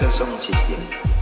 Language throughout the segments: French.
attention au système.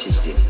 системе.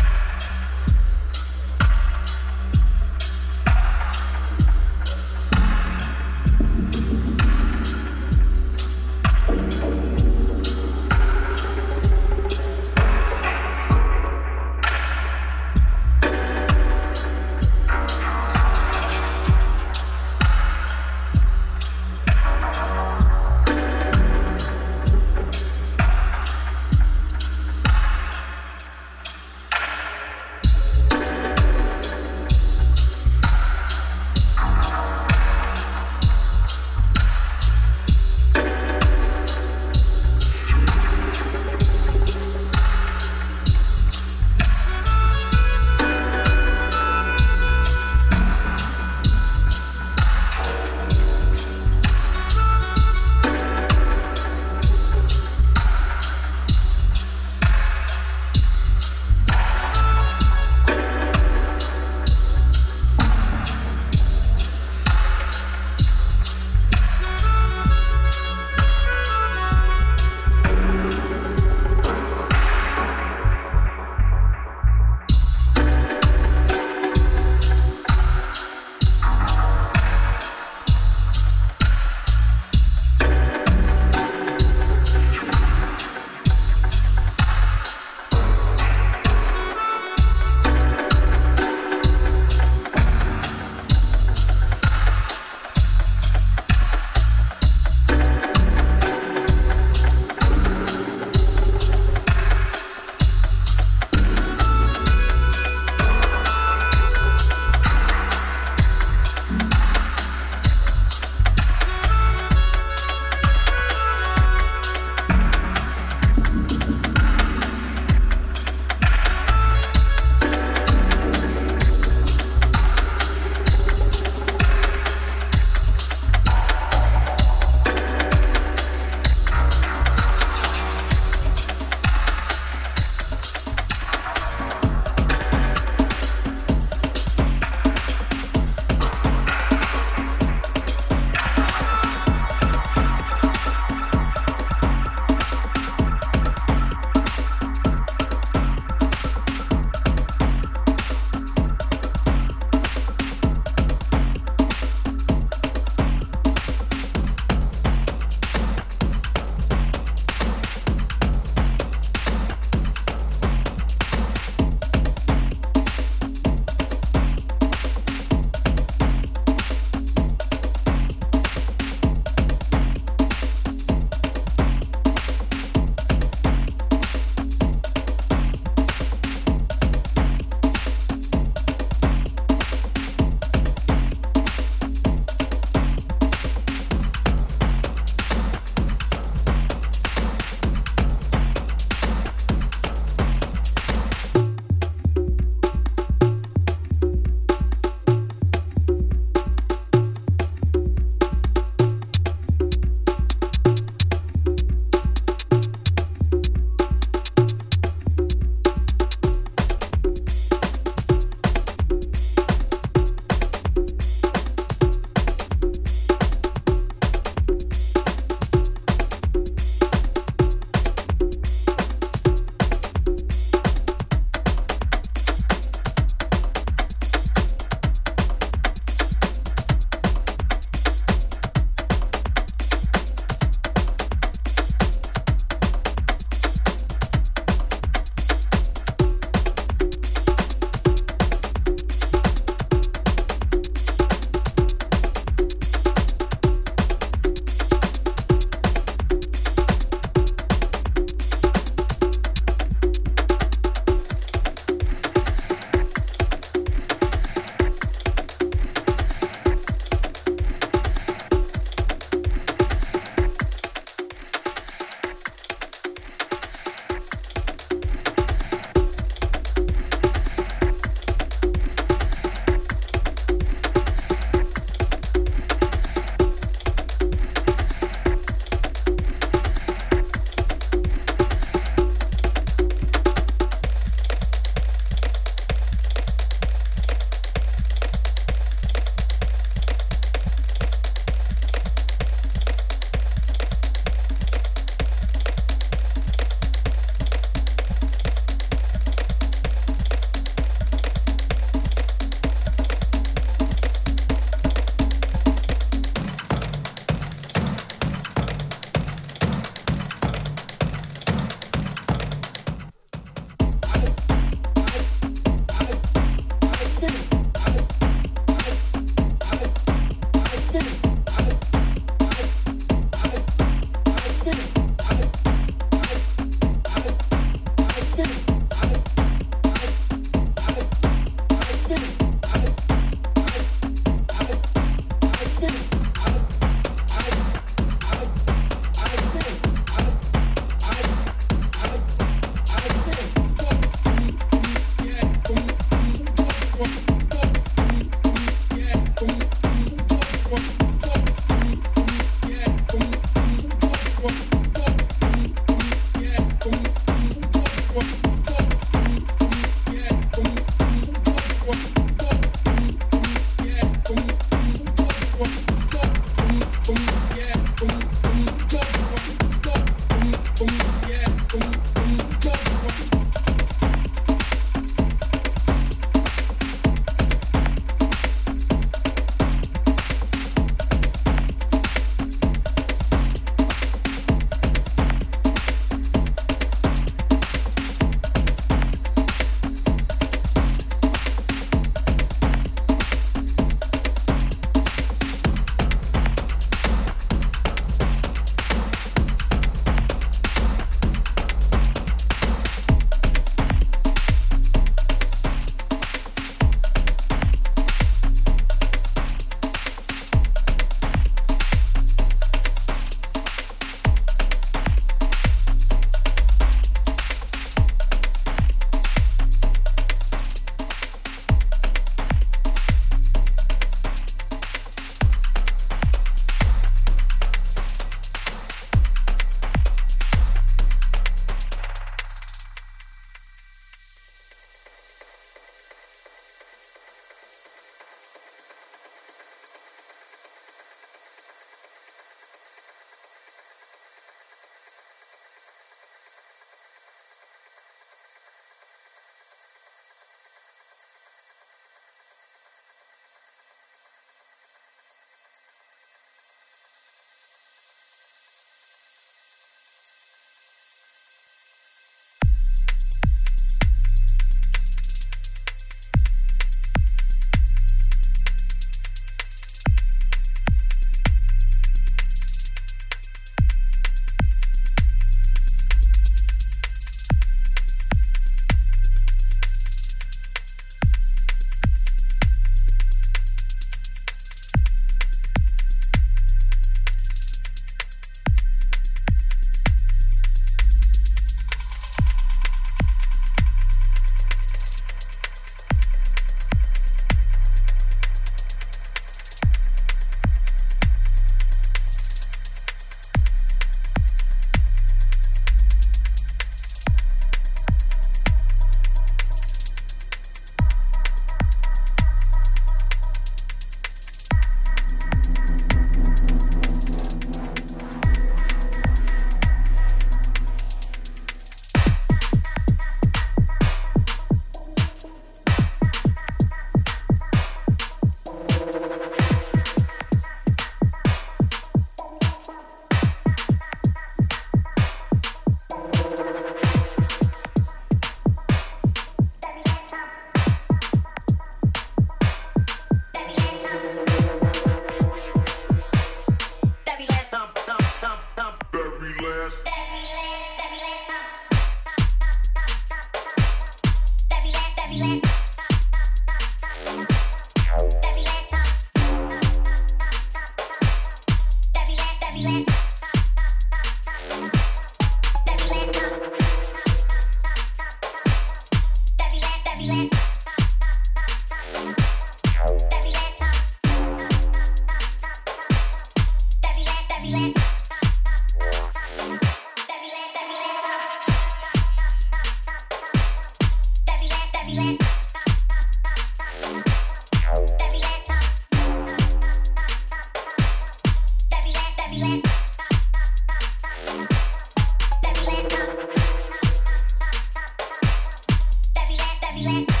left.